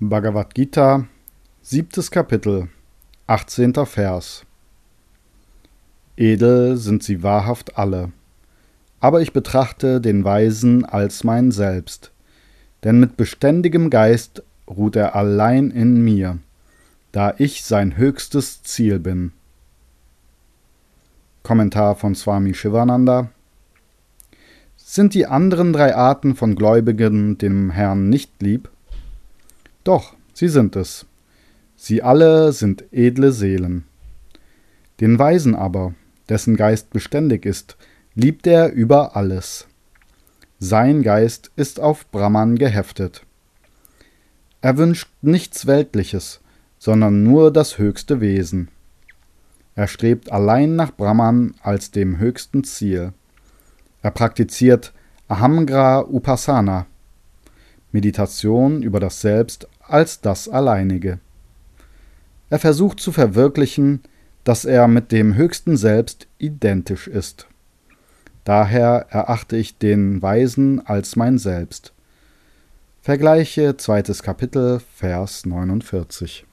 Bhagavad Gita, siebtes Kapitel, 18. Vers. Edel sind sie wahrhaft alle, aber ich betrachte den Weisen als mein Selbst, denn mit beständigem Geist ruht er allein in mir, da ich sein höchstes Ziel bin. Kommentar von Swami Shivananda Sind die anderen drei Arten von Gläubigen dem Herrn nicht lieb? Doch, sie sind es. Sie alle sind edle Seelen. Den Weisen aber, dessen Geist beständig ist, liebt er über alles. Sein Geist ist auf Brahman geheftet. Er wünscht nichts Weltliches, sondern nur das höchste Wesen. Er strebt allein nach Brahman als dem höchsten Ziel. Er praktiziert Ahamgra Upasana, Meditation über das Selbst als das Alleinige. Er versucht zu verwirklichen, dass er mit dem höchsten Selbst identisch ist. Daher erachte ich den Weisen als mein Selbst. Vergleiche zweites Kapitel, Vers 49.